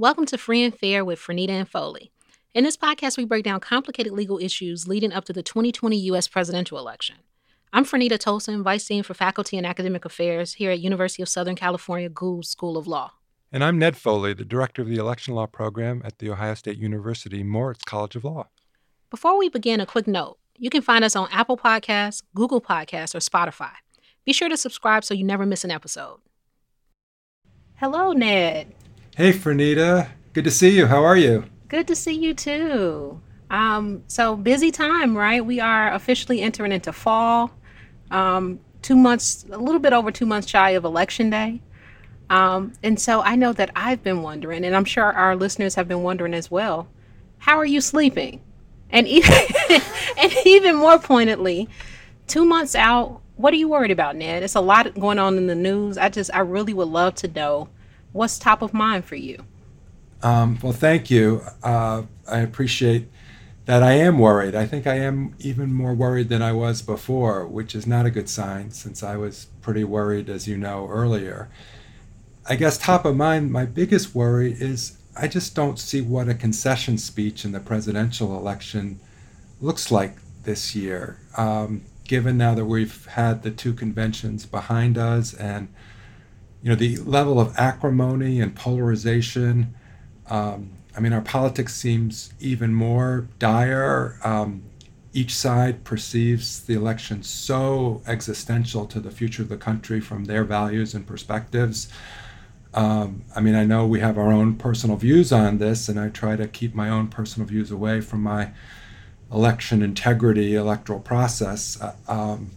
Welcome to Free and Fair with Franita and Foley. In this podcast, we break down complicated legal issues leading up to the 2020 U.S. presidential election. I'm Franita Tolson, Vice Dean for Faculty and Academic Affairs here at University of Southern California Gould School of Law. And I'm Ned Foley, the Director of the Election Law Program at The Ohio State University Moritz College of Law. Before we begin, a quick note. You can find us on Apple Podcasts, Google Podcasts, or Spotify. Be sure to subscribe so you never miss an episode. Hello, Ned. Hey, Franita. Good to see you. How are you? Good to see you too. Um, so busy time, right? We are officially entering into fall. Um, two months, a little bit over two months shy of election day. Um, and so I know that I've been wondering, and I'm sure our listeners have been wondering as well, how are you sleeping? And even, and even more pointedly, two months out, what are you worried about, Ned? It's a lot going on in the news. I just, I really would love to know what's top of mind for you? Um, well, thank you. Uh, I appreciate that I am worried. I think I am even more worried than I was before, which is not a good sign since I was pretty worried, as you know, earlier. I guess top of mind, my biggest worry is I just don't see what a concession speech in the presidential election looks like this year. Um, given now that we've had the two conventions behind us and you know, the level of acrimony and polarization. Um, I mean, our politics seems even more dire. Um, each side perceives the election so existential to the future of the country from their values and perspectives. Um, I mean, I know we have our own personal views on this, and I try to keep my own personal views away from my election integrity, electoral process uh, um,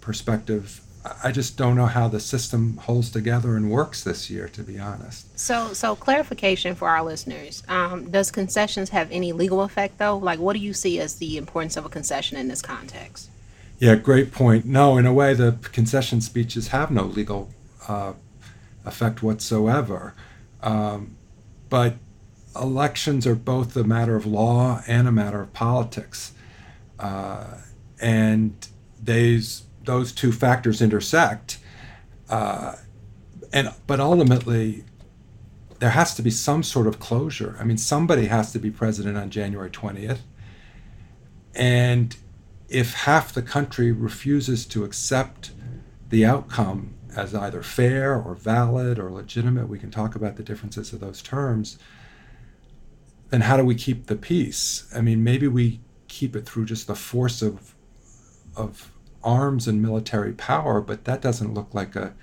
perspective I just don't know how the system holds together and works this year, to be honest. So, so clarification for our listeners: um, Does concessions have any legal effect, though? Like, what do you see as the importance of a concession in this context? Yeah, great point. No, in a way, the concession speeches have no legal uh, effect whatsoever. Um, but elections are both a matter of law and a matter of politics, uh, and these those two factors intersect, uh, and but ultimately there has to be some sort of closure. I mean, somebody has to be president on January 20th. And if half the country refuses to accept the outcome as either fair or valid or legitimate, we can talk about the differences of those terms, then how do we keep the peace? I mean, maybe we keep it through just the force of, of arms and military power, but that doesn't look like a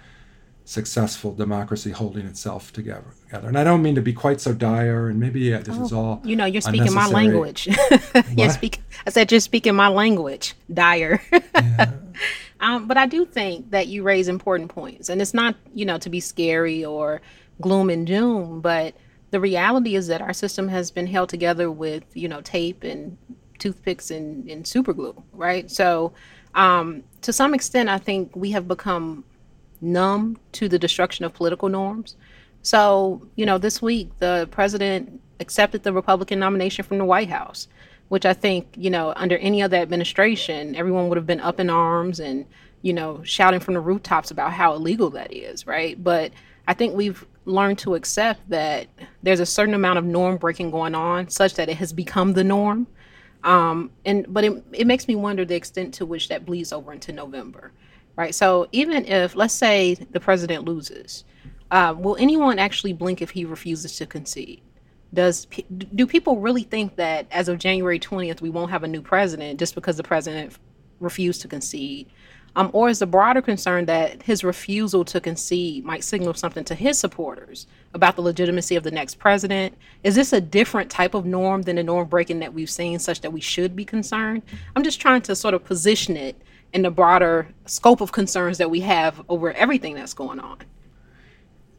successful democracy holding itself together. And I don't mean to be quite so dire, and maybe yeah, this oh, is all. You know, you're speaking my language. you're speak, I said you're speaking my language, dire. Yeah. um, but I do think that you raise important points, and it's not you know to be scary or gloom and doom, but the reality is that our system has been held together with you know tape and toothpicks and, and super glue, right? So um, to some extent, I think we have become numb to the destruction of political norms. So, you know, this week the president accepted the Republican nomination from the White House, which I think, you know, under any other administration, everyone would have been up in arms and, you know, shouting from the rooftops about how illegal that is, right? But I think we've learned to accept that there's a certain amount of norm breaking going on such that it has become the norm. Um, and but it, it makes me wonder the extent to which that bleeds over into November, right? So even if let's say the president loses, uh, will anyone actually blink if he refuses to concede? Does do people really think that as of January 20th we won't have a new president just because the president refused to concede? Um, or is the broader concern that his refusal to concede might signal something to his supporters about the legitimacy of the next president? Is this a different type of norm than the norm breaking that we've seen, such that we should be concerned? I'm just trying to sort of position it in the broader scope of concerns that we have over everything that's going on.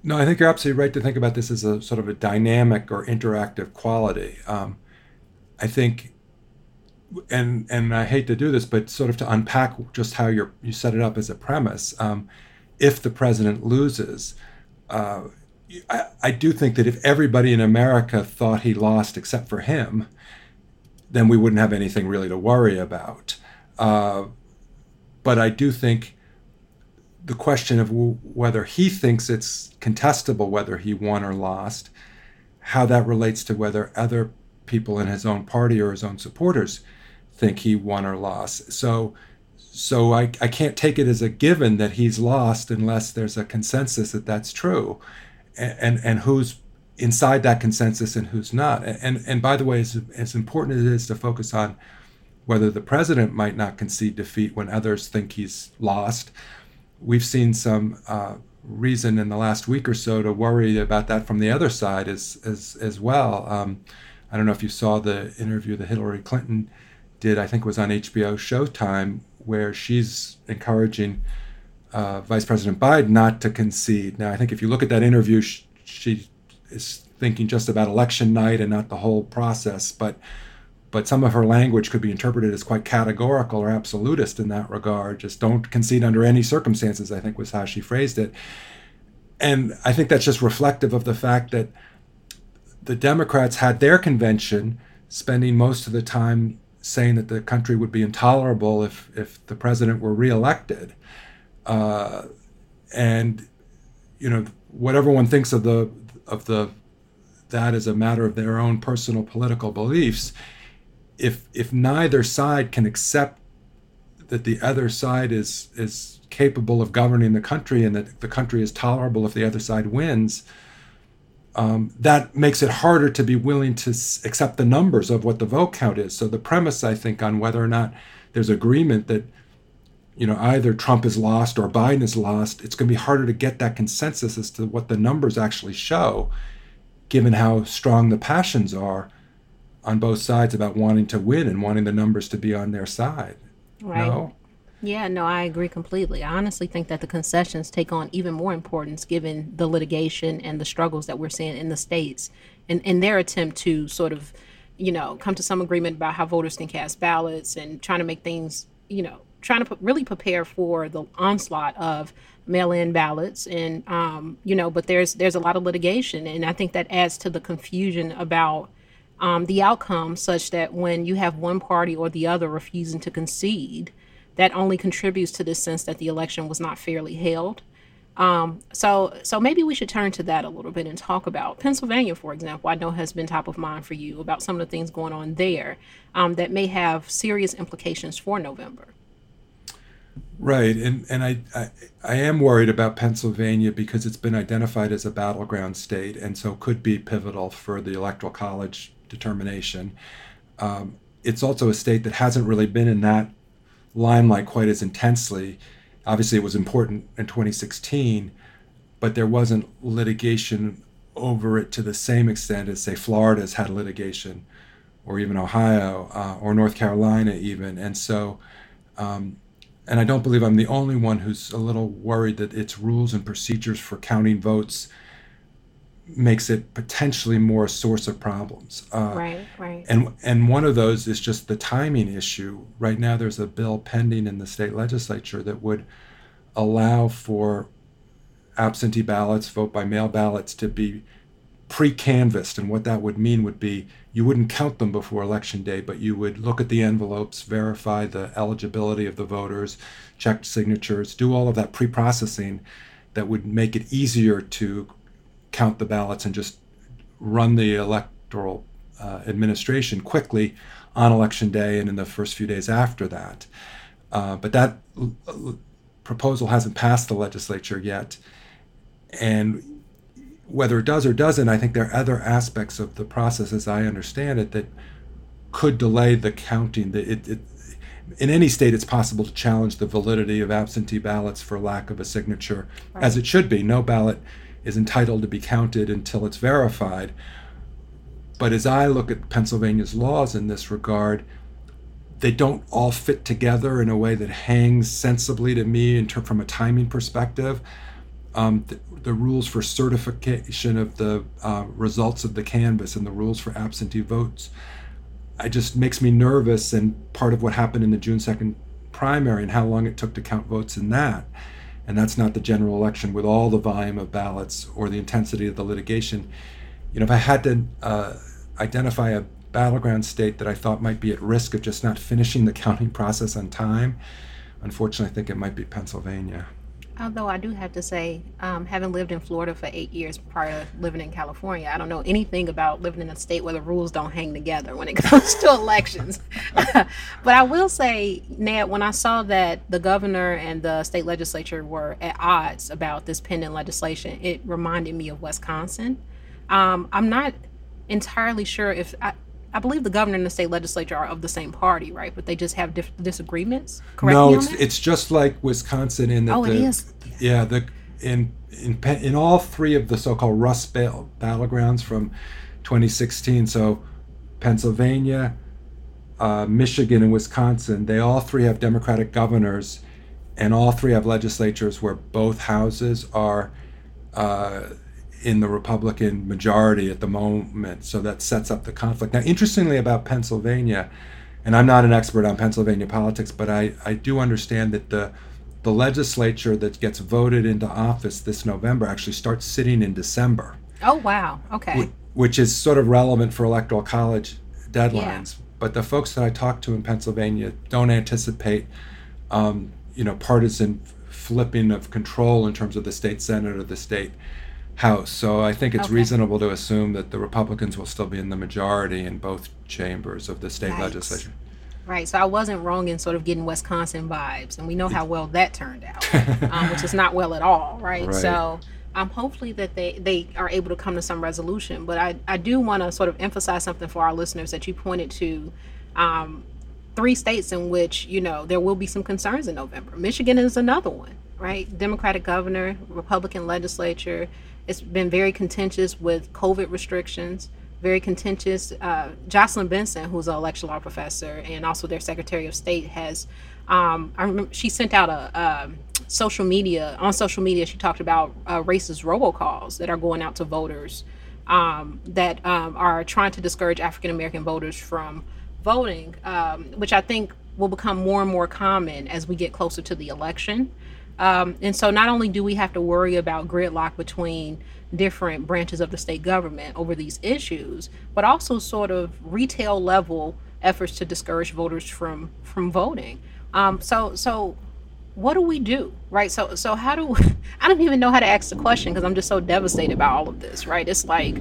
No, I think you're absolutely right to think about this as a sort of a dynamic or interactive quality. Um, I think and and I hate to do this, but sort of to unpack just how you you set it up as a premise. Um, if the president loses, uh, I, I, do think that if everybody in America thought he lost except for him, then we wouldn't have anything really to worry about. Uh, but I do think the question of w- whether he thinks it's contestable whether he won or lost how that relates to whether other people in his own party or his own supporters think he won or lost. So so I, I can't take it as a given that he's lost unless there's a consensus that that's true. And and, and who's inside that consensus and who's not. And and by the way as, as important as it is to focus on whether the president might not concede defeat when others think he's lost we've seen some uh, reason in the last week or so to worry about that from the other side as as as well. Um, I don't know if you saw the interview that Hillary Clinton did I think it was on HBO Showtime where she's encouraging uh, Vice President Biden not to concede. Now, I think if you look at that interview, she, she, is thinking just about election night and not the whole process. But but some of her language could be interpreted as quite categorical or absolutist in that regard. Just don't concede under any circumstances. I think was how she phrased it. And I think that's just reflective of the fact that the Democrats had their convention spending most of the time saying that the country would be intolerable if, if the president were reelected. Uh, and, you know, whatever one thinks of the, of the, that as a matter of their own personal political beliefs, if, if neither side can accept that the other side is, is capable of governing the country and that the country is tolerable if the other side wins, um, that makes it harder to be willing to s- accept the numbers of what the vote count is. So the premise, I think, on whether or not there's agreement that you know either Trump is lost or Biden is lost, it's going to be harder to get that consensus as to what the numbers actually show, given how strong the passions are on both sides about wanting to win and wanting the numbers to be on their side. Right. No? Yeah, no, I agree completely. I honestly think that the concessions take on even more importance given the litigation and the struggles that we're seeing in the states and in their attempt to sort of, you know, come to some agreement about how voters can cast ballots and trying to make things, you know, trying to really prepare for the onslaught of mail-in ballots and um, you know, but there's there's a lot of litigation and I think that adds to the confusion about um, the outcome such that when you have one party or the other refusing to concede, that only contributes to this sense that the election was not fairly held. Um, so, so maybe we should turn to that a little bit and talk about Pennsylvania, for example. I know has been top of mind for you about some of the things going on there um, that may have serious implications for November. Right, and and I, I, I am worried about Pennsylvania because it's been identified as a battleground state, and so could be pivotal for the electoral college determination. Um, it's also a state that hasn't really been in that limelight quite as intensely. Obviously, it was important in 2016, but there wasn't litigation over it to the same extent as, say, Florida's had litigation, or even Ohio, uh, or North Carolina, even. And so, um, and I don't believe I'm the only one who's a little worried that its rules and procedures for counting votes makes it potentially more a source of problems. Uh, right, right. And and one of those is just the timing issue. Right now, there's a bill pending in the state legislature that would allow for absentee ballots, vote by mail ballots to be pre-canvassed, and what that would mean would be you wouldn't count them before election day, but you would look at the envelopes, verify the eligibility of the voters, check signatures, do all of that pre-processing that would make it easier to count the ballots and just run the electoral uh, administration quickly on election day and in the first few days after that. Uh, but that l- proposal hasn't passed the legislature yet. And whether it does or doesn't, I think there are other aspects of the process, as I understand it, that could delay the counting. It, it, in any state, it's possible to challenge the validity of absentee ballots for lack of a signature, right. as it should be. No ballot is entitled to be counted until it's verified. But as I look at Pennsylvania's laws in this regard, they don't all fit together in a way that hangs sensibly to me ter- from a timing perspective. Um, the, the, rules for certification of the uh, results of the canvass and the rules for absentee votes, it just makes me nervous. And part of what happened in the June 2nd primary and how long it took to count votes in that and that's not the general election with all the volume of ballots or the intensity of the litigation. You know, if I had to uh, identify a battleground state that I thought might be at risk of just not finishing the counting process on time, unfortunately, I think it might be Pennsylvania. Although I do have to say, um, having lived in Florida for eight years prior to living in California, I don't know anything about living in a state where the rules don't hang together when it comes to elections. but I will say, Ned, when I saw that the governor and the state legislature were at odds about this pending legislation, it reminded me of Wisconsin. Um, I'm not entirely sure if I, I believe the governor and the state legislature are of the same party, right? But they just have diff- disagreements. Correct no, it's it's just like Wisconsin in that. Oh, the, it is. Yeah, the in in in all three of the so-called Rust Belt battlegrounds from 2016. So Pennsylvania, uh, Michigan, and Wisconsin. They all three have Democratic governors, and all three have legislatures where both houses are. Uh, in the Republican majority at the moment, so that sets up the conflict. Now, interestingly about Pennsylvania, and I'm not an expert on Pennsylvania politics, but I, I do understand that the the legislature that gets voted into office this November actually starts sitting in December. Oh wow! Okay. Which is sort of relevant for electoral college deadlines. Yeah. But the folks that I talk to in Pennsylvania don't anticipate, um, you know, partisan flipping of control in terms of the state senate or the state House. So I think it's okay. reasonable to assume that the Republicans will still be in the majority in both chambers of the state right. legislature. Right. So I wasn't wrong in sort of getting Wisconsin vibes, and we know how well that turned out, um, which is not well at all. Right. right. So. Um, hopefully that they, they are able to come to some resolution. But I, I do want to sort of emphasize something for our listeners that you pointed to um, three states in which, you know, there will be some concerns in November. Michigan is another one, right? Democratic governor, Republican legislature, it's been very contentious with COVID restrictions, very contentious. Uh, Jocelyn Benson, who's an election law professor and also their Secretary of State, has. Um, I remember she sent out a, a, social media on social media. She talked about uh, racist robocalls that are going out to voters um, that um, are trying to discourage African American voters from voting, um, which I think will become more and more common as we get closer to the election. Um, and so not only do we have to worry about gridlock between different branches of the state government over these issues, but also sort of retail level efforts to discourage voters from from voting. Um, so so what do we do right? So so how do i don't even know how to ask the question because i'm just so devastated by all of this right? It's like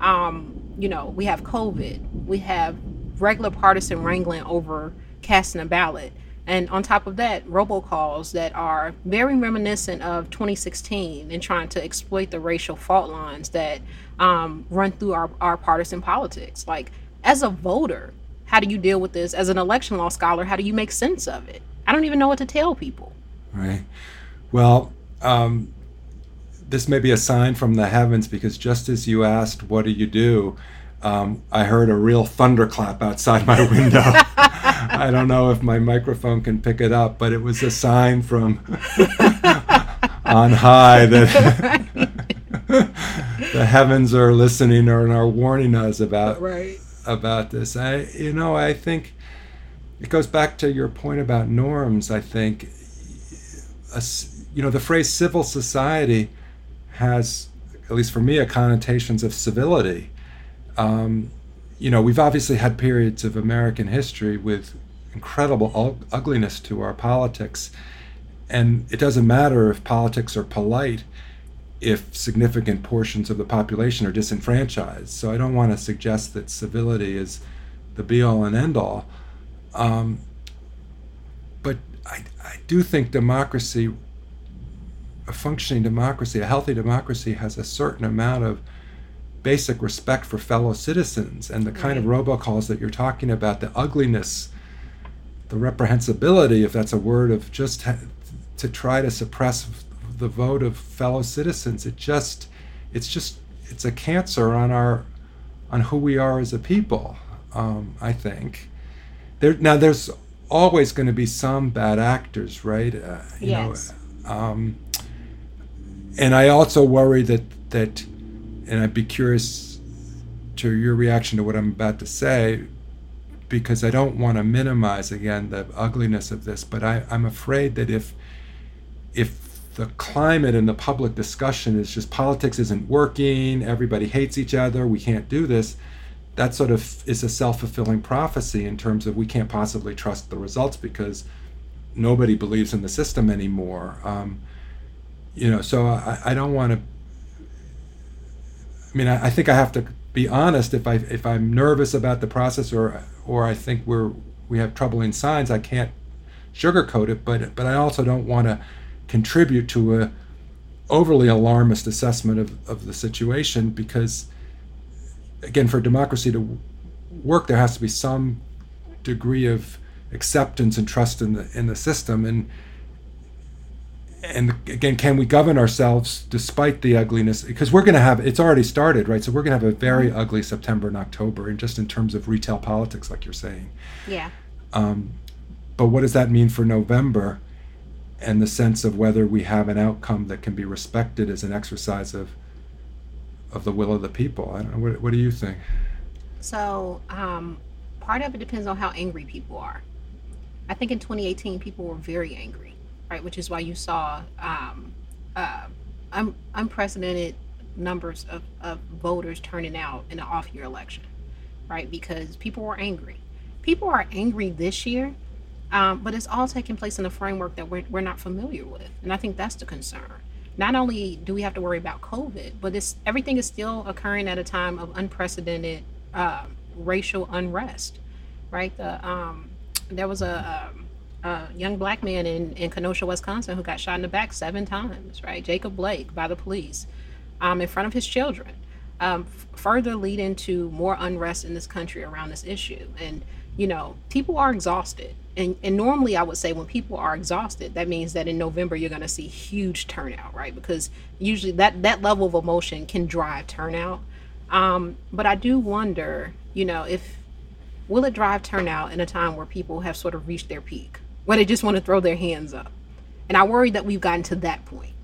um you know we have covid we have regular partisan wrangling over casting a ballot and on top of that, robocalls that are very reminiscent of 2016 and trying to exploit the racial fault lines that um, run through our, our partisan politics. Like, as a voter, how do you deal with this? As an election law scholar, how do you make sense of it? I don't even know what to tell people. Right. Well, um, this may be a sign from the heavens because just as you asked, what do you do? Um, I heard a real thunderclap outside my window. I don't know if my microphone can pick it up, but it was a sign from on high that the heavens are listening or are warning us about right. about this. I, you know, I think it goes back to your point about norms. I think, a, you know, the phrase civil society has, at least for me, a connotations of civility. Um, you know, we've obviously had periods of American history with incredible ugliness to our politics. And it doesn't matter if politics are polite if significant portions of the population are disenfranchised. So I don't want to suggest that civility is the be all and end all. Um, but I, I do think democracy, a functioning democracy, a healthy democracy, has a certain amount of basic respect for fellow citizens and the kind of robocalls that you're talking about, the ugliness, the reprehensibility, if that's a word, of just ha- to try to suppress the vote of fellow citizens. It just, it's just, it's a cancer on our, on who we are as a people. Um, I think. There now, there's always going to be some bad actors, right? Uh, you yes. Know, um, and I also worry that that and I'd be curious to your reaction to what I'm about to say because I don't want to minimize again the ugliness of this, but I, I'm afraid that if if the climate and the public discussion is just politics isn't working, everybody hates each other, we can't do this, that sort of is a self-fulfilling prophecy in terms of we can't possibly trust the results because nobody believes in the system anymore. Um, you know, so I, I don't want to. I mean, I, I think I have to be honest. If I if I'm nervous about the process, or or I think we're we have troubling signs, I can't sugarcoat it. But but I also don't want to contribute to a overly alarmist assessment of, of the situation because again for democracy to work there has to be some degree of acceptance and trust in the in the system and and again can we govern ourselves despite the ugliness? Because we're going to have it's already started right? So we're going to have a very mm-hmm. ugly september and october and just in terms of retail politics like you're saying. Yeah. Um, but what does that mean for november and the sense of whether we have an outcome that can be respected as an exercise of of the will of the people? I don't know what, what do you think? So um, part of it depends on how angry people are. I think in 2018 people were very angry, right? Which is why you saw um, uh, un- unprecedented numbers of, of voters turning out in an off-year election, right? Because people were angry. People are angry this year, um, but it's all taking place in a framework that we're, we're not familiar with, and I think that's the concern. Not only do we have to worry about COVID, but it's everything is still occurring at a time of unprecedented uh, racial unrest, right? The um, there was a, a, young black man in, in Kenosha, Wisconsin, who got shot in the back seven times, right? Jacob Blake by the police um, in front of his children. Um, f- further leading to more unrest in this country around this issue. And, you know, people are exhausted. And, and normally I would say when people are exhausted, that means that in November you're going to see huge turnout, right? Because usually that, that level of emotion can drive turnout. Um, but I do wonder, you know, if will it drive turnout in a time where people have sort of reached their peak, where they just want to throw their hands up? And I worry that we've gotten to that point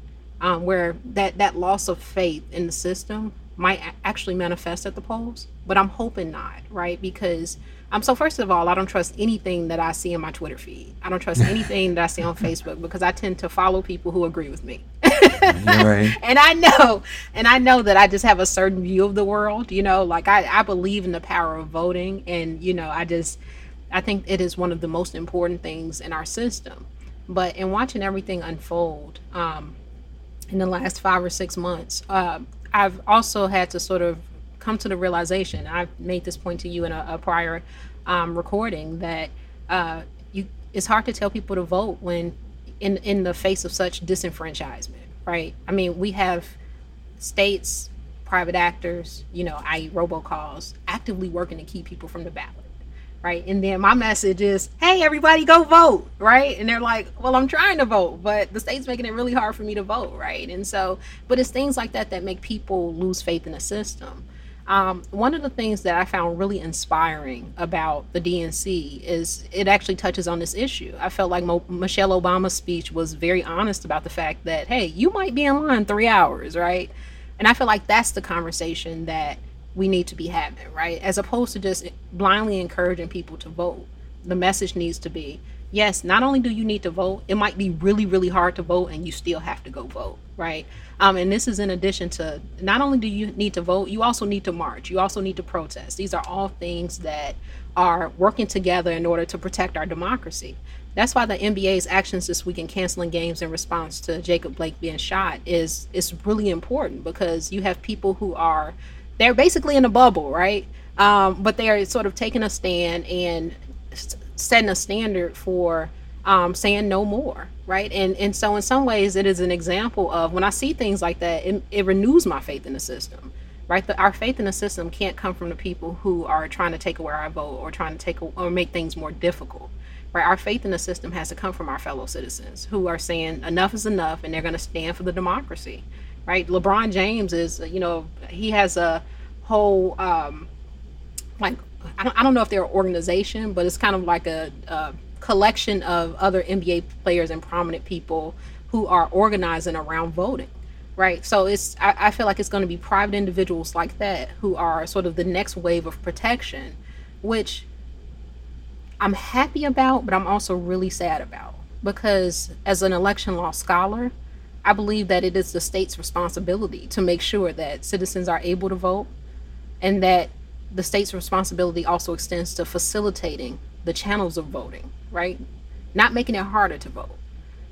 um, where that, that loss of faith in the system might actually manifest at the polls, but I'm hoping not, right? Because um, so first of all, I don't trust anything that I see in my Twitter feed. I don't trust anything that I see on Facebook because I tend to follow people who agree with me. right. And I know, and I know that I just have a certain view of the world. You know, like I, I believe in the power of voting, and you know, I just, I think it is one of the most important things in our system. But in watching everything unfold um, in the last five or six months, uh, I've also had to sort of come to the realization. I've made this point to you in a, a prior um, recording that uh, you it's hard to tell people to vote when in in the face of such disenfranchisement, right? I mean, we have states, private actors, you know, i.e., robocalls, actively working to keep people from the ballot right? And then my message is, hey, everybody go vote, right? And they're like, well, I'm trying to vote, but the state's making it really hard for me to vote, right? And so, but it's things like that that make people lose faith in the system. Um, one of the things that I found really inspiring about the DNC is it actually touches on this issue. I felt like Mo- Michelle Obama's speech was very honest about the fact that, hey, you might be in line three hours, right? And I feel like that's the conversation that we need to be having, right? As opposed to just blindly encouraging people to vote. The message needs to be yes, not only do you need to vote, it might be really, really hard to vote and you still have to go vote, right? Um, and this is in addition to not only do you need to vote, you also need to march, you also need to protest. These are all things that are working together in order to protect our democracy. That's why the NBA's actions this week in canceling games in response to Jacob Blake being shot is is really important because you have people who are they're basically in a bubble, right? Um, but they are sort of taking a stand and setting a standard for um, saying no more, right? And and so in some ways, it is an example of when I see things like that, it, it renews my faith in the system, right? The, our faith in the system can't come from the people who are trying to take away our vote or trying to take or make things more difficult, right? Our faith in the system has to come from our fellow citizens who are saying enough is enough, and they're going to stand for the democracy, right? LeBron James is, you know, he has a whole um, like I don't, I don't know if they're an organization, but it's kind of like a, a collection of other NBA players and prominent people who are organizing around voting right so it's I, I, feel like it's going to be private individuals like that who are sort of the next wave of protection which i'm happy about but i'm also really sad about because as an election law scholar i believe that it is the state's responsibility to make sure that citizens are able to vote and that the state's responsibility also extends to facilitating the channels of voting, right? Not making it harder to vote.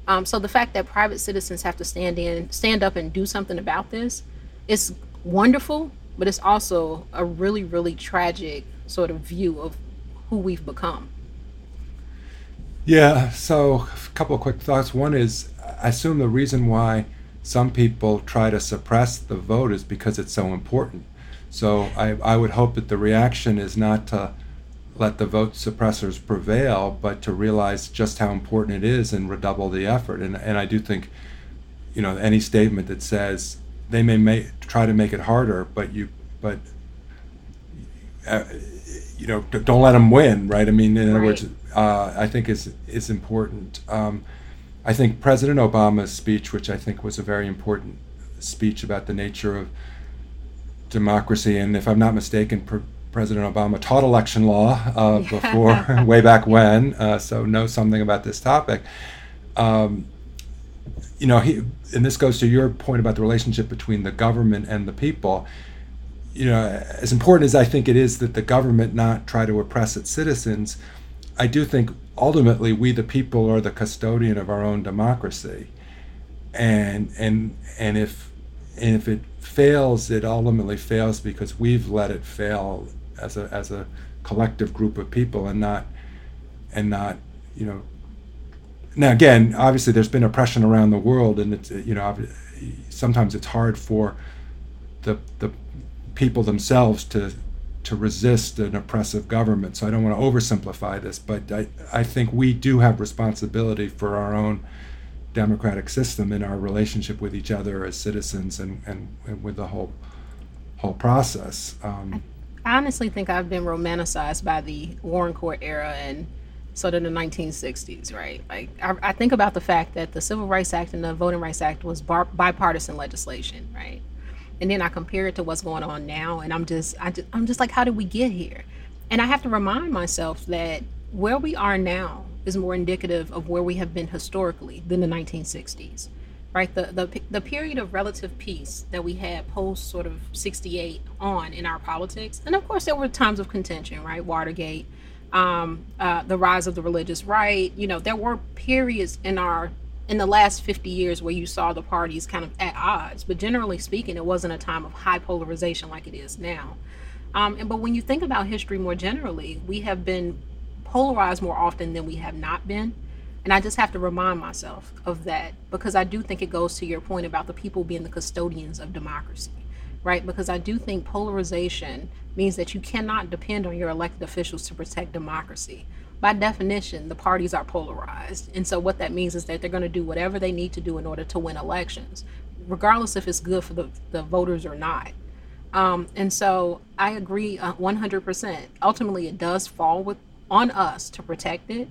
Um, so the fact that private citizens have to stand in, stand up and do something about this, it's wonderful, but it's also a really, really tragic sort of view of who we've become. Yeah. So a couple of quick thoughts. One is, I assume the reason why some people try to suppress the vote is because it's so important. So I, I would hope that the reaction is not to let the vote suppressors prevail, but to realize just how important it is and redouble the effort. And, and I do think, you know, any statement that says they may make, try to make it harder, but you, but, uh, you know, don't let them win, right? I mean, in other right. words, uh, I think is is important. Um, I think President Obama's speech, which I think was a very important speech about the nature of democracy, and if I'm not mistaken, President Obama taught election law uh, before, way back when, uh, so knows something about this topic. Um, you know, he, and this goes to your point about the relationship between the government and the people. You know, as important as I think it is that the government not try to oppress its citizens, I do think ultimately we, the people, are the custodian of our own democracy. And and and if and if it fails, it ultimately fails because we've let it fail as a as a collective group of people and not and not you know now again obviously there's been oppression around the world and it's you know sometimes it's hard for the the people themselves to to resist an oppressive government so I don't want to oversimplify this but I, I think we do have responsibility for our own democratic system in our relationship with each other as citizens and, and, and with the whole whole process um, I honestly think I've been romanticized by the Warren Court era and sort of the 1960s, right? Like I, I think about the fact that the Civil Rights Act and the Voting Rights Act was bar- bipartisan legislation, right? And then I compare it to what's going on now, and I'm just, I just, I'm just like, how did we get here? And I have to remind myself that where we are now is more indicative of where we have been historically than the 1960s right? The, the, the period of relative peace that we had post sort of 68 on in our politics. And of course, there were times of contention, right? Watergate, um, uh, the rise of the religious right. You know, there were periods in our in the last 50 years where you saw the parties kind of at odds. But generally speaking, it wasn't a time of high polarization like it is now. Um, and but when you think about history more generally, we have been polarized more often than we have not been. And I just have to remind myself of that because I do think it goes to your point about the people being the custodians of democracy, right? Because I do think polarization means that you cannot depend on your elected officials to protect democracy. By definition, the parties are polarized. And so what that means is that they're going to do whatever they need to do in order to win elections, regardless if it's good for the, the voters or not. Um, and so I agree uh, 100%. Ultimately, it does fall with on us to protect it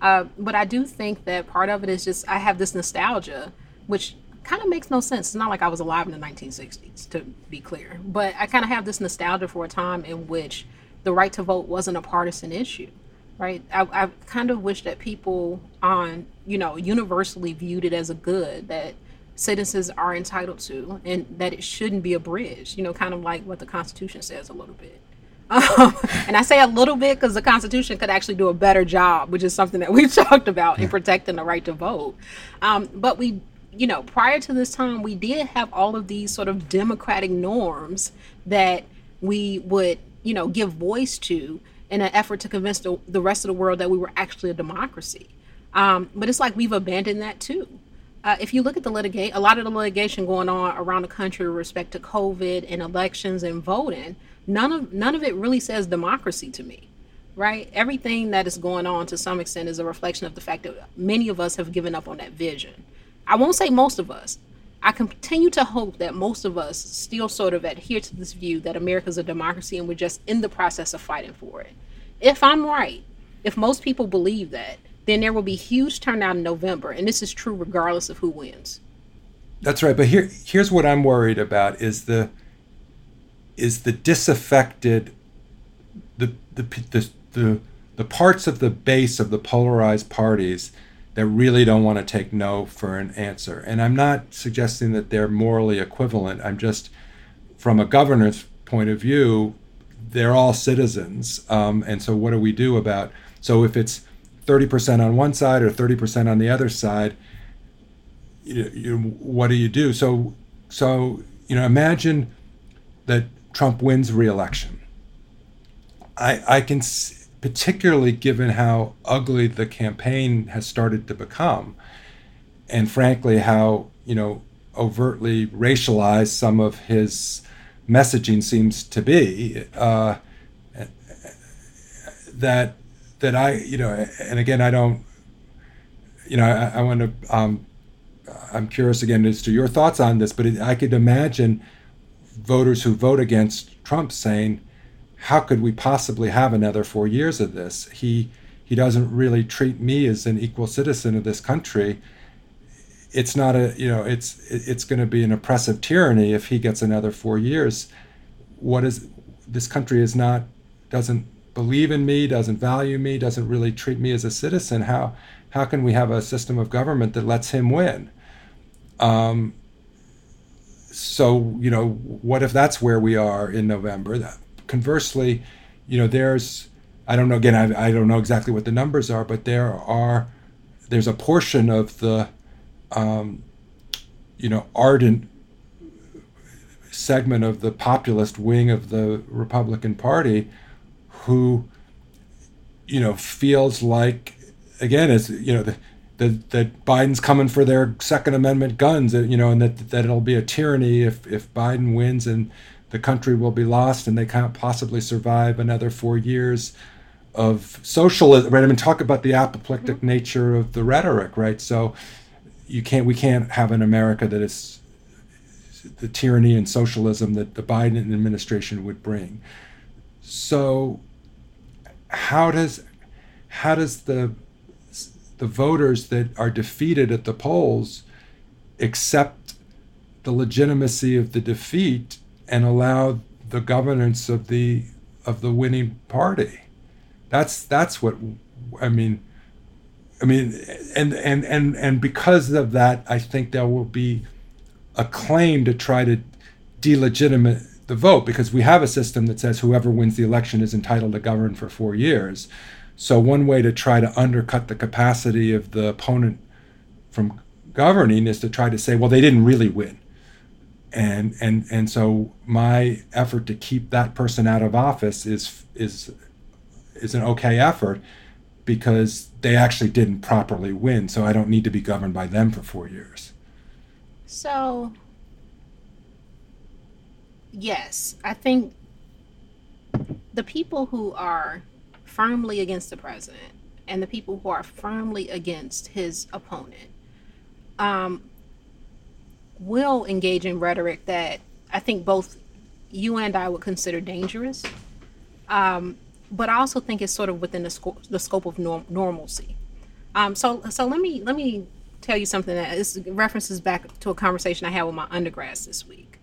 uh, but I do think that part of it is just I have this nostalgia, which kind of makes no sense. It's not like I was alive in the 1960s, to be clear. But I kind of have this nostalgia for a time in which the right to vote wasn't a partisan issue, right? I, I kind of wish that people on, you know, universally viewed it as a good that citizens are entitled to and that it shouldn't be abridged, you know, kind of like what the Constitution says a little bit. Um, and I say a little bit because the Constitution could actually do a better job, which is something that we've talked about in protecting the right to vote. Um, but we, you know, prior to this time, we did have all of these sort of democratic norms that we would, you know, give voice to in an effort to convince the, the rest of the world that we were actually a democracy. Um, but it's like we've abandoned that too. Uh, if you look at the litigate, a lot of the litigation going on around the country with respect to COVID and elections and voting, none of none of it really says democracy to me right everything that is going on to some extent is a reflection of the fact that many of us have given up on that vision i won't say most of us i continue to hope that most of us still sort of adhere to this view that america's a democracy and we're just in the process of fighting for it. If i'm right if most people believe that then there will be huge turnout in november and this is true regardless of who wins. That's right but here here's what i'm worried about is the is the disaffected, the, the, the, the, the parts of the base of the polarized parties that really don't want to take no for an answer. And I'm not suggesting that they're morally equivalent. I'm just, from a governor's point of view, they're all citizens. Um, and so, what do we do about? So, if it's 30% on one side or 30% on the other side, you, you what do you do? So, so you know, imagine that Trump wins re-election. I I can particularly given how ugly the campaign has started to become, and frankly how you know overtly racialized some of his messaging seems to be. Uh, that that I you know, and again I don't you know, I, I want to. Um, I'm curious again as to your thoughts on this, but it, I could imagine voters who vote against Trump saying, "How could we possibly have another four years of this? He he doesn't really treat me as an equal citizen of this country. It's not a you know it's it's going to be an oppressive tyranny if he gets another four years. What is this country is not doesn't believe in me, doesn't value me, doesn't really treat me as a citizen. How how can we have a system of government that lets him win? Um, so you know, what if that's where we are in November? Conversely, you know, there's I don't know again I, I don't know exactly what the numbers are, but there are there's a portion of the um, you know ardent segment of the populist wing of the Republican Party who you know feels like again, it's you know the, the, that Biden's coming for their Second Amendment guns, you know, and that that it'll be a tyranny if if Biden wins and the country will be lost and they can't possibly survive another four years of socialism. Right? I mean, talk about the apoplectic mm-hmm. nature of the rhetoric, right? So you can't we can't have an America that is the tyranny and socialism that the Biden administration would bring. So how does how does the the voters that are defeated at the polls accept the legitimacy of the defeat and allow the governance of the of the winning party. That's that's what I mean. I mean, and and and and because of that, I think there will be a claim to try to delegitimate the vote because we have a system that says whoever wins the election is entitled to govern for four years. So one way to try to undercut the capacity of the opponent from governing is to try to say, well, they didn't really win. And and and so my effort to keep that person out of office is is is an okay effort because they actually didn't properly win. So I don't need to be governed by them for four years. So yes, I think the people who are firmly against the president and the people who are firmly against his opponent um, will engage in rhetoric that I think both you and I would consider dangerous. Um, but I also think it's sort of within the, sco- the scope of norm- normalcy. Um, so, so let me let me tell you something that is references back to a conversation I had with my undergrads this week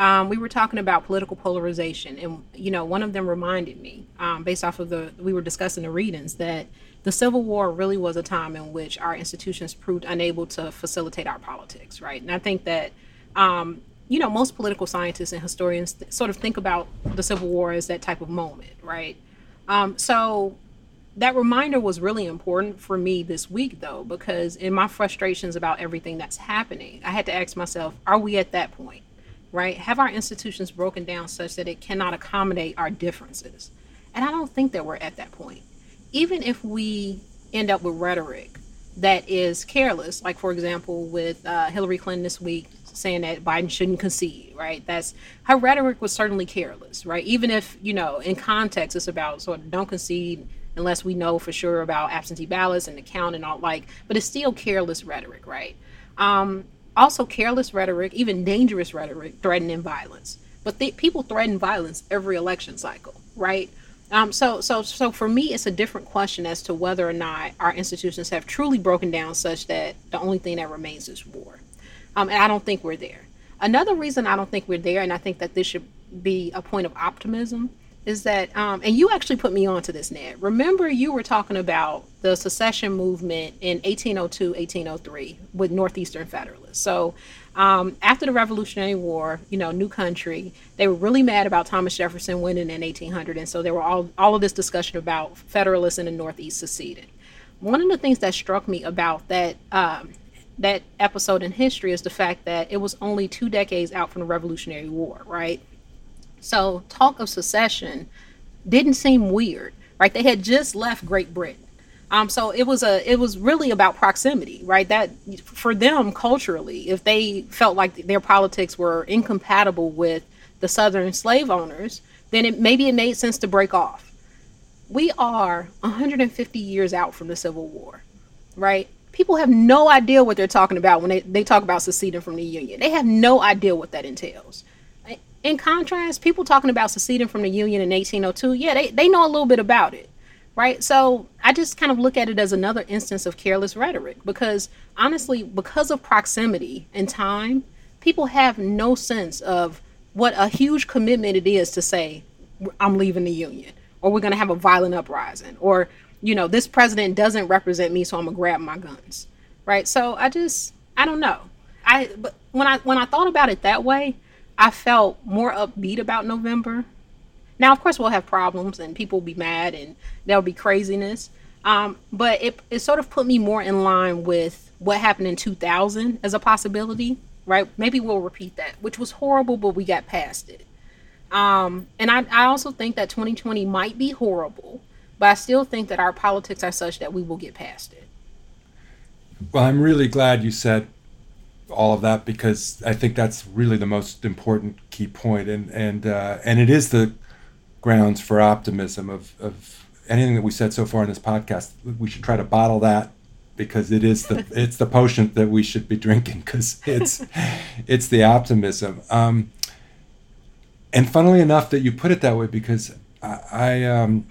um, we were talking about political polarization, and you know, one of them reminded me, um, based off of the we were discussing the readings, that the Civil War really was a time in which our institutions proved unable to facilitate our politics, right? And I think that, um, you know, most political scientists and historians th- sort of think about the Civil War as that type of moment, right? Um, so that reminder was really important for me this week, though, because in my frustrations about everything that's happening, I had to ask myself, are we at that point? right? Have our institutions broken down such that it cannot accommodate our differences? And I don't think that we're at that point. Even if we end up with rhetoric that is careless, like for example, with uh, Hillary Clinton this week saying that Biden shouldn't concede, right? That's her rhetoric was certainly careless, right? Even if, you know, in context, it's about sort of don't concede unless we know for sure about absentee ballots and the count and all like, but it's still careless rhetoric, right? Um, also, careless rhetoric, even dangerous rhetoric, threatening violence. But the, people threaten violence every election cycle, right? Um, so, so, so for me, it's a different question as to whether or not our institutions have truly broken down such that the only thing that remains is war. Um, and I don't think we're there. Another reason I don't think we're there, and I think that this should be a point of optimism, is that, um, and you actually put me onto this, Ned. Remember, you were talking about the secession movement in 1802, 1803 with Northeastern Federalists. So, um, after the Revolutionary War, you know, new country, they were really mad about Thomas Jefferson winning in 1800, and so there were all all of this discussion about Federalists in the Northeast seceding. One of the things that struck me about that um, that episode in history is the fact that it was only two decades out from the Revolutionary War, right? So talk of secession didn't seem weird, right? They had just left Great Britain. Um, so it was a it was really about proximity, right? That for them culturally, if they felt like their politics were incompatible with the Southern slave owners, then it maybe it made sense to break off. We are 150 years out from the Civil War, right? People have no idea what they're talking about when they, they talk about seceding from the Union. They have no idea what that entails. In contrast, people talking about seceding from the Union in 1802, yeah, they, they know a little bit about it right? So I just kind of look at it as another instance of careless rhetoric because honestly, because of proximity and time, people have no sense of what a huge commitment it is to say, I'm leaving the union, or we're going to have a violent uprising, or, you know, this president doesn't represent me, so I'm going to grab my guns, right? So I just, I don't know. I, but when I, when I thought about it that way, I felt more upbeat about November now, of course, we'll have problems and people will be mad and there'll be craziness. Um, but it, it sort of put me more in line with what happened in 2000 as a possibility, right? Maybe we'll repeat that, which was horrible, but we got past it. Um, and I, I also think that 2020 might be horrible, but I still think that our politics are such that we will get past it. Well, I'm really glad you said all of that because I think that's really the most important key point, and and uh, and it is the grounds for optimism of, of anything that we said so far in this podcast. We should try to bottle that because it is the it's the potion that we should be drinking because it's it's the optimism. Um, and funnily enough, that you put it that way because I, I um,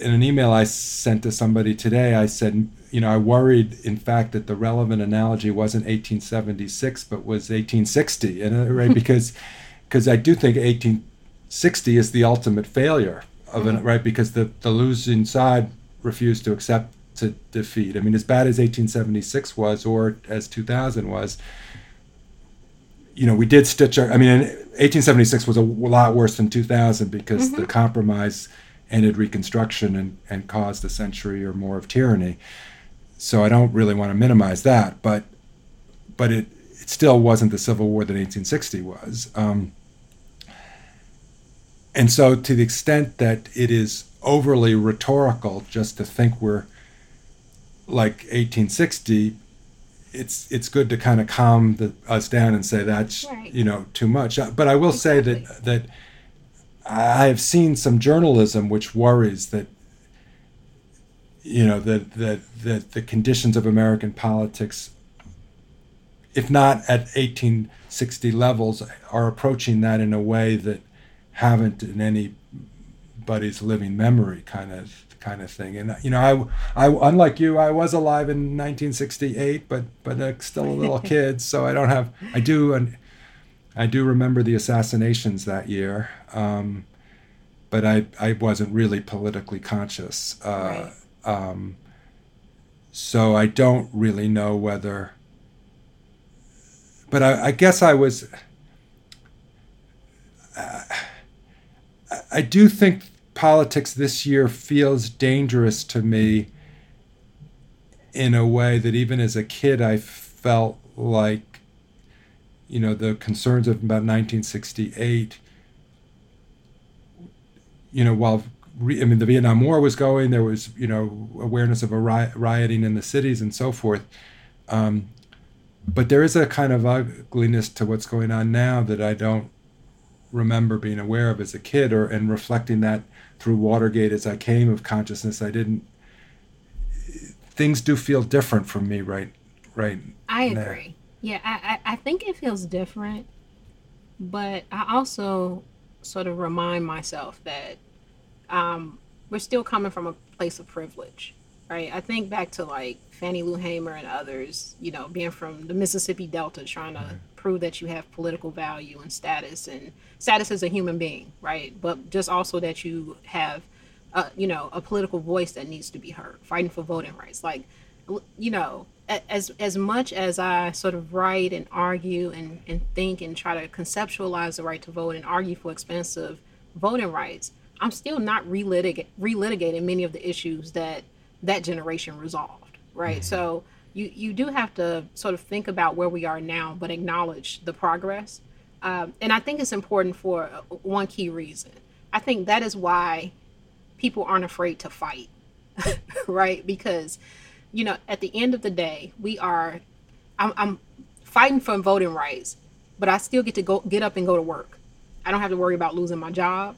in an email I sent to somebody today, I said, you know, I worried, in fact, that the relevant analogy wasn't 1876 but was 1860, and right because because I do think 18 60 is the ultimate failure of it, mm-hmm. right? Because the, the losing side refused to accept to defeat. I mean, as bad as 1876 was, or as 2000 was, you know, we did stitch our. I mean, 1876 was a lot worse than 2000 because mm-hmm. the compromise ended Reconstruction and, and caused a century or more of tyranny. So I don't really want to minimize that, but but it, it still wasn't the Civil War that 1860 was. Um, and so, to the extent that it is overly rhetorical just to think we're like 1860, it's it's good to kind of calm the, us down and say that's right. you know too much. Uh, but I will exactly. say that that I have seen some journalism which worries that you know that that that the conditions of American politics, if not at 1860 levels, are approaching that in a way that haven't in anybody's living memory kind of kind of thing. And you know, I, I unlike you, I was alive in 1968, but but uh, still a little kid, so I don't have. I do and I do remember the assassinations that year, um, but I I wasn't really politically conscious. Uh, right. um, so I don't really know whether. But I, I guess I was. Uh, I do think politics this year feels dangerous to me in a way that even as a kid I felt like you know the concerns of about 1968 you know while I mean the Vietnam War was going there was you know awareness of a riot, rioting in the cities and so forth. Um, but there is a kind of ugliness to what's going on now that I don't remember being aware of as a kid or and reflecting that through Watergate as I came of consciousness I didn't things do feel different from me right right I now. agree yeah I, I think it feels different but I also sort of remind myself that um, we're still coming from a place of privilege right I think back to like Fannie Lou Hamer and others you know being from the Mississippi Delta trying to prove that you have political value and status and status as a human being, right? But just also that you have, uh, you know, a political voice that needs to be heard, fighting for voting rights. Like, you know, as as much as I sort of write and argue and, and think and try to conceptualize the right to vote and argue for expansive voting rights, I'm still not relitig- relitigating many of the issues that that generation resolved, right? Mm-hmm. So you you do have to sort of think about where we are now, but acknowledge the progress. Um, and I think it's important for one key reason. I think that is why people aren't afraid to fight, right? Because you know, at the end of the day, we are. I'm, I'm fighting for voting rights, but I still get to go get up and go to work. I don't have to worry about losing my job.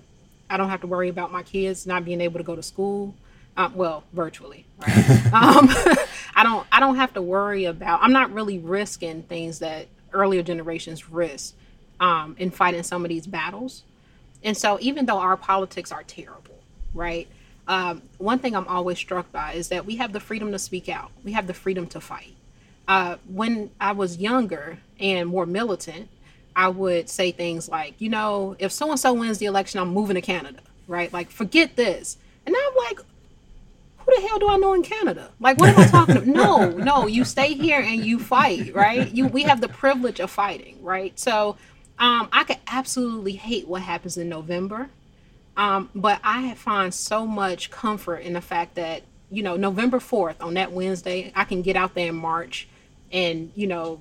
I don't have to worry about my kids not being able to go to school. Um, well, virtually. Right? um, I don't. I don't have to worry about. I'm not really risking things that earlier generations risk um, in fighting some of these battles. And so, even though our politics are terrible, right? Um, one thing I'm always struck by is that we have the freedom to speak out. We have the freedom to fight. Uh, when I was younger and more militant, I would say things like, you know, if so and so wins the election, I'm moving to Canada, right? Like, forget this. And I'm like, who the hell do I know in Canada? Like, what am I talking about? No, no, you stay here and you fight, right? You, we have the privilege of fighting, right? So, um, I could absolutely hate what happens in November, um, but I find so much comfort in the fact that you know November fourth on that Wednesday, I can get out there in march, and you know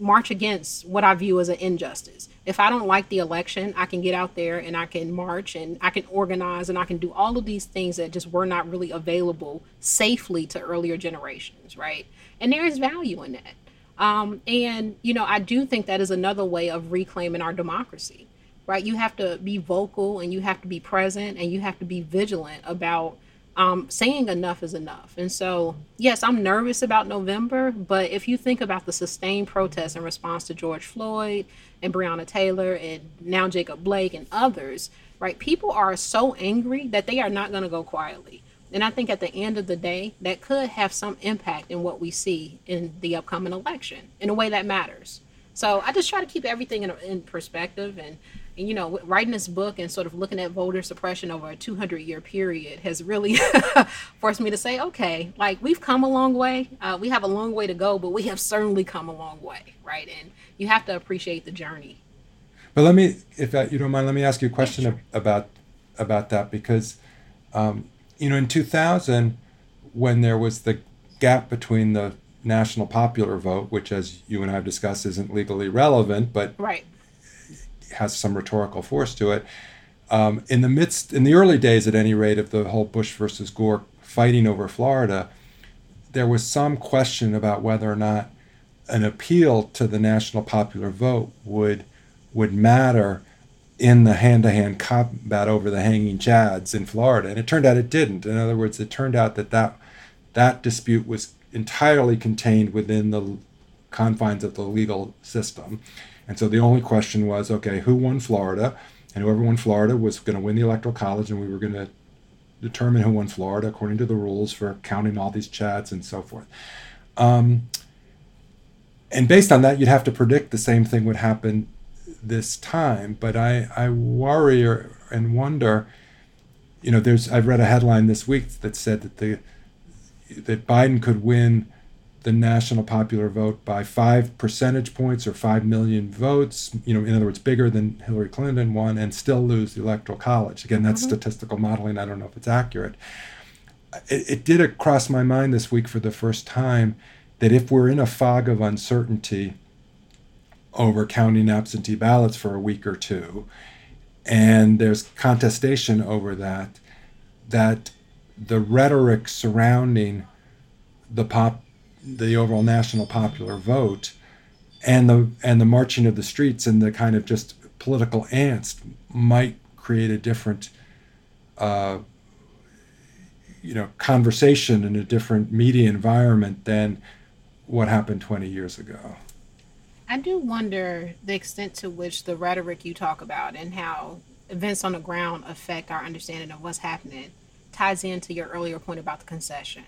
march against what I view as an injustice. If I don't like the election, I can get out there and I can march and I can organize and I can do all of these things that just were not really available safely to earlier generations, right? And there is value in that. Um, and, you know, I do think that is another way of reclaiming our democracy, right? You have to be vocal and you have to be present and you have to be vigilant about um, saying enough is enough. And so, yes, I'm nervous about November, but if you think about the sustained protests in response to George Floyd and Breonna Taylor and now Jacob Blake and others, right, people are so angry that they are not going to go quietly. And I think at the end of the day, that could have some impact in what we see in the upcoming election in a way that matters. So I just try to keep everything in, in perspective and and you know writing this book and sort of looking at voter suppression over a 200 year period has really forced me to say okay like we've come a long way. Uh, we have a long way to go but we have certainly come a long way right? And you have to appreciate the journey. But let me if you don't mind let me ask you a question yeah, sure. about about that because um, you know in 2000 when there was the gap between the national popular vote which as you and i have discussed isn't legally relevant but right has some rhetorical force to it. Um, in the midst, in the early days, at any rate, of the whole Bush versus Gore fighting over Florida, there was some question about whether or not an appeal to the national popular vote would would matter in the hand-to-hand combat over the hanging chads in Florida, and it turned out it didn't. In other words, it turned out that that that dispute was entirely contained within the confines of the legal system. And so the only question was okay, who won Florida? And whoever won Florida was going to win the Electoral College, and we were going to determine who won Florida according to the rules for counting all these chads and so forth. Um, and based on that, you'd have to predict the same thing would happen this time. But I, I worry or, and wonder. You know, there's I've read a headline this week that said that the that Biden could win the national popular vote by five percentage points or five million votes, you know, in other words, bigger than Hillary Clinton won, and still lose the electoral college. Again, that's mm-hmm. statistical modeling. I don't know if it's accurate. It, it did cross my mind this week for the first time that if we're in a fog of uncertainty over counting absentee ballots for a week or two, and there's contestation over that, that the rhetoric surrounding the pop the overall national popular vote and the and the marching of the streets and the kind of just political angst might create a different uh, you know conversation in a different media environment than what happened 20 years ago. I do wonder the extent to which the rhetoric you talk about and how events on the ground affect our understanding of what's happening ties into your earlier point about the concession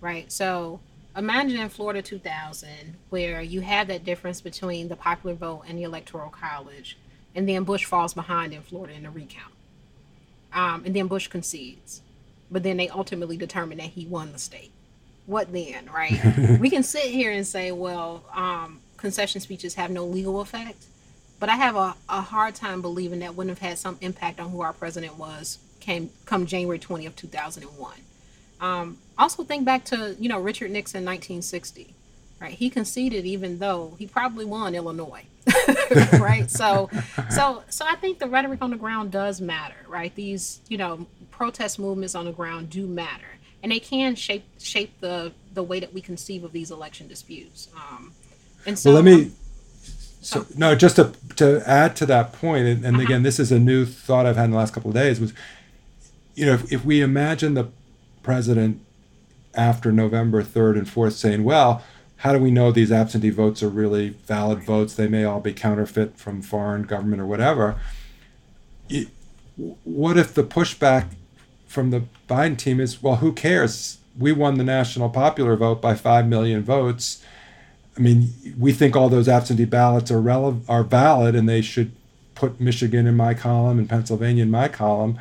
right? So imagine in Florida 2000, where you have that difference between the popular vote and the electoral college, and then Bush falls behind in Florida in the recount. Um, and then Bush concedes, but then they ultimately determine that he won the state. What then, right? we can sit here and say, well, um, concession speeches have no legal effect, but I have a, a hard time believing that wouldn't have had some impact on who our president was came come January 20th, 2001. Um, also think back to you know Richard Nixon 1960 right? He conceded even though he probably won Illinois. right? So so so I think the rhetoric on the ground does matter, right? These, you know, protest movements on the ground do matter. And they can shape shape the the way that we conceive of these election disputes. Um, and so well, let me so no, just to to add to that point, and, and uh-huh. again, this is a new thought I've had in the last couple of days. Was you know, if, if we imagine the president after November third and fourth saying, "Well, how do we know these absentee votes are really valid votes? They may all be counterfeit from foreign government or whatever." what if the pushback from the Biden team is, "Well, who cares? We won the national popular vote by five million votes." I mean, we think all those absentee ballots are rele- are valid, and they should put Michigan in my column and Pennsylvania in my column.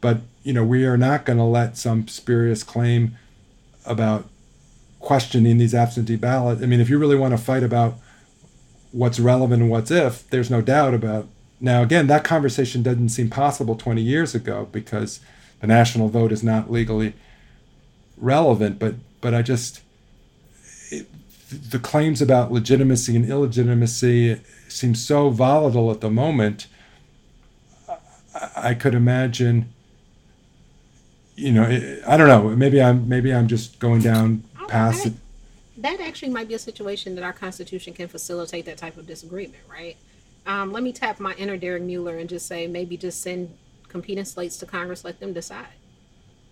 But you know, we are not going to let some spurious claim about questioning these absentee ballots. I mean, if you really want to fight about what's relevant and what's if, there's no doubt about. Now, again, that conversation doesn't seem possible 20 years ago because the national vote is not legally relevant. But but I just it, the claims about legitimacy and illegitimacy seem so volatile at the moment. I, could imagine. You know, I don't know. Maybe I'm maybe I'm just going down oh, past it. That actually might be a situation that our Constitution can facilitate that type of disagreement, right? Um, let me tap my inner Derek Muller and just say maybe just send competing slates to Congress, let them decide,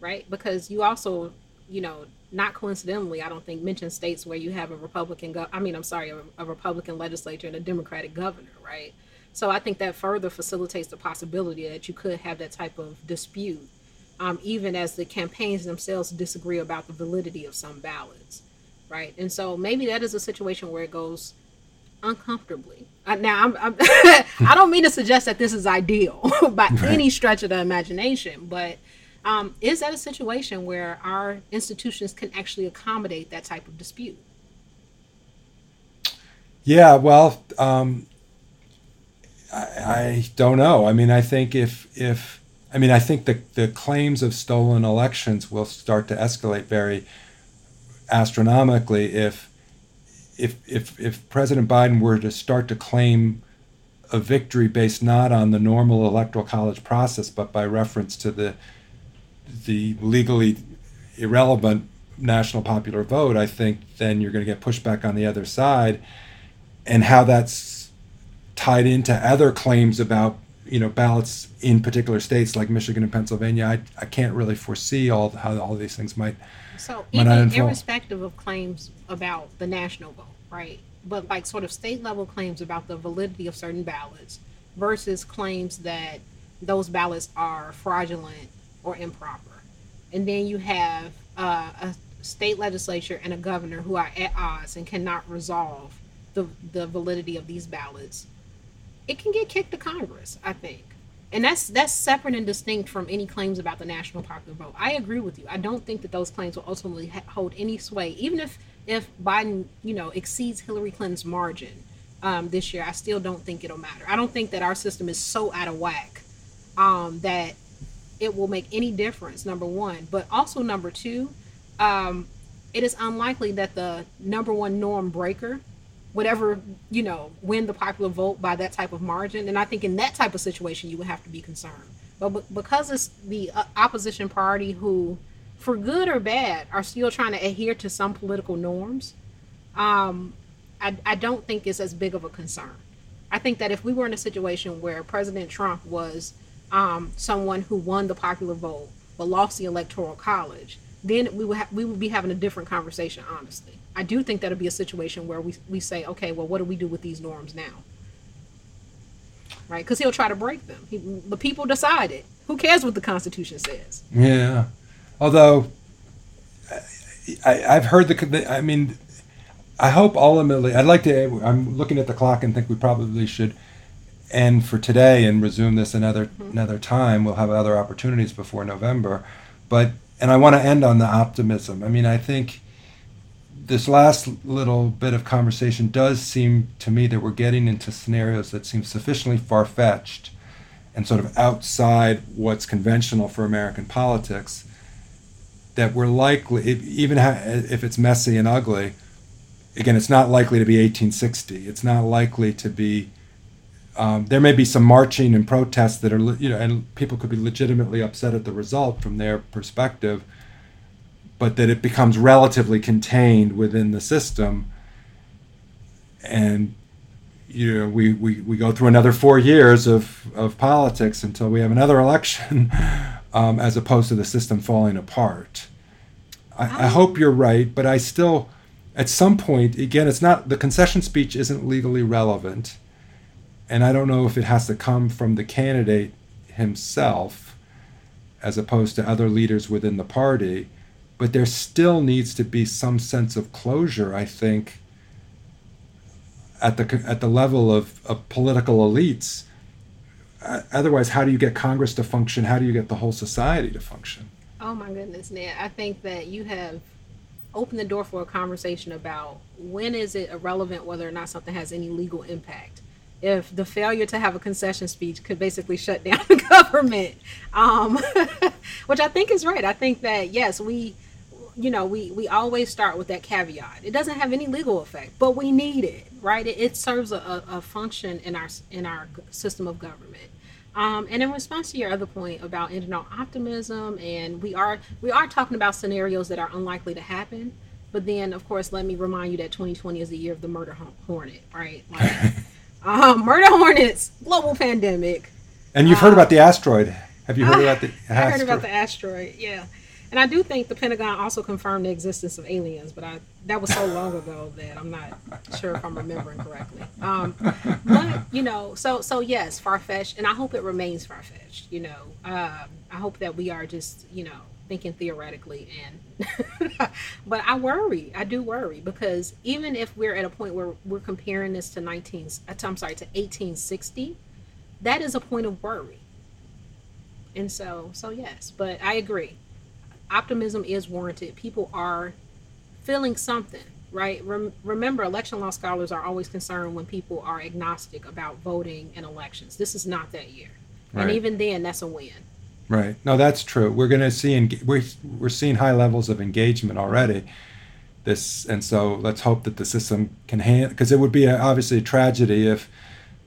right? Because you also, you know, not coincidentally, I don't think mention states where you have a Republican, go- I mean, I'm sorry, a, a Republican legislature and a Democratic governor, right? So I think that further facilitates the possibility that you could have that type of dispute, um, even as the campaigns themselves disagree about the validity of some ballots, right? And so maybe that is a situation where it goes uncomfortably. Uh, now, I'm, I'm I don't mean to suggest that this is ideal by right. any stretch of the imagination, but um, is that a situation where our institutions can actually accommodate that type of dispute? Yeah, well, um, I, I, don't know. I mean, I think if if I mean, I think the the claims of stolen elections will start to escalate very astronomically if if if if President Biden were to start to claim a victory based not on the normal electoral college process, but by reference to the the legally irrelevant national popular vote, I think then you're going to get pushback on the other side, and how that's tied into other claims about you know ballots in particular states like Michigan and Pennsylvania. I, I can't really foresee all how all these things might. So even irrespective of claims about the national vote, right? But like sort of state level claims about the validity of certain ballots versus claims that those ballots are fraudulent or improper. And then you have uh, a state legislature and a governor who are at odds and cannot resolve the, the validity of these ballots. It can get kicked to Congress, I think. And that's that's separate and distinct from any claims about the national popular vote. I agree with you. I don't think that those claims will ultimately ha- hold any sway, even if if Biden, you know, exceeds Hillary Clinton's margin um, this year. I still don't think it'll matter. I don't think that our system is so out of whack um, that it will make any difference, number one. But also, number two, um, it is unlikely that the number one norm breaker would ever, you know, win the popular vote by that type of margin. And I think in that type of situation, you would have to be concerned. But because it's the uh, opposition party who, for good or bad, are still trying to adhere to some political norms, um, I, I don't think it's as big of a concern. I think that if we were in a situation where President Trump was um, someone who won the popular vote but lost the electoral college, then we would ha- we would be having a different conversation. Honestly, I do think that'll be a situation where we we say, okay, well, what do we do with these norms now? Right? Because he'll try to break them. He, the people decided. Who cares what the Constitution says? Yeah. Although I, have heard the. I mean, I hope ultimately. I'd like to. I'm looking at the clock and think we probably should end for today and resume this another mm-hmm. another time. We'll have other opportunities before November, but and I want to end on the optimism. I mean, I think this last little bit of conversation does seem to me that we're getting into scenarios that seem sufficiently far fetched and sort of outside what's conventional for American politics that we're likely, even if it's messy and ugly, again, it's not likely to be 1860. It's not likely to be. Um, there may be some marching and protests that are, you know, and people could be legitimately upset at the result from their perspective, but that it becomes relatively contained within the system. And, you know, we, we, we go through another four years of, of politics until we have another election, um, as opposed to the system falling apart. I, I hope you're right, but I still at some point, again, it's not the concession speech isn't legally relevant, and I don't know if it has to come from the candidate himself as opposed to other leaders within the party, but there still needs to be some sense of closure, I think, at the at the level of, of political elites. Otherwise, how do you get Congress to function? How do you get the whole society to function? Oh my goodness, Ned! I think that you have opened the door for a conversation about when is it irrelevant whether or not something has any legal impact if the failure to have a concession speech could basically shut down the government um, which i think is right i think that yes we you know we we always start with that caveat it doesn't have any legal effect but we need it right it, it serves a, a function in our in our system of government um, and in response to your other point about internal optimism, and we are we are talking about scenarios that are unlikely to happen. But then, of course, let me remind you that 2020 is the year of the murder hornet, right? Like, um, murder hornets, global pandemic. And you've heard about the asteroid. Have you heard about the asteroid? I heard about the asteroid. Yeah. And I do think the Pentagon also confirmed the existence of aliens, but I that was so long ago that I'm not sure if I'm remembering correctly. Um, but you know, so so yes, far fetched, and I hope it remains far fetched. You know, um, I hope that we are just you know thinking theoretically and but I worry I do worry because even if we're at a point where we're comparing this to 19 uh, I'm sorry to 1860 that is a point of worry and so so yes but I agree optimism is warranted. People are feeling something, right? Rem- remember, election law scholars are always concerned when people are agnostic about voting in elections. This is not that year, right. and even then, that's a win. Right. No, that's true. We're going to see we're we're seeing high levels of engagement already. This and so let's hope that the system can handle because it would be a, obviously a tragedy if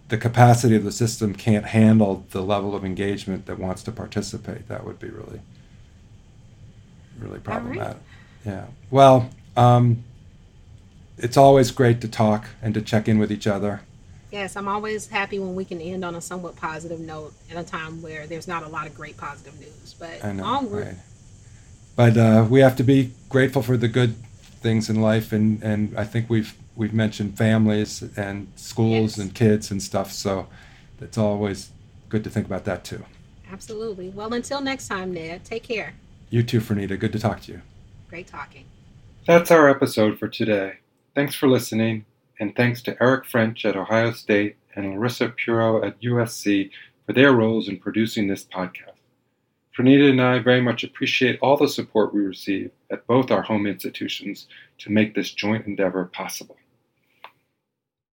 the capacity of the system can't handle the level of engagement that wants to participate. That would be really really problematic. Right. Yeah. Well, um, it's always great to talk and to check in with each other. Yes, I'm always happy when we can end on a somewhat positive note in a time where there's not a lot of great positive news. But I know, onward. Right. But uh, we have to be grateful for the good things in life, and, and I think we've we've mentioned families and schools yes. and kids and stuff. So it's always good to think about that too. Absolutely. Well, until next time, Ned. Take care. You too, Franita. Good to talk to you. Great talking. That's our episode for today. Thanks for listening, and thanks to Eric French at Ohio State and Larissa Puro at USC for their roles in producing this podcast. Franita and I very much appreciate all the support we receive at both our home institutions to make this joint endeavor possible.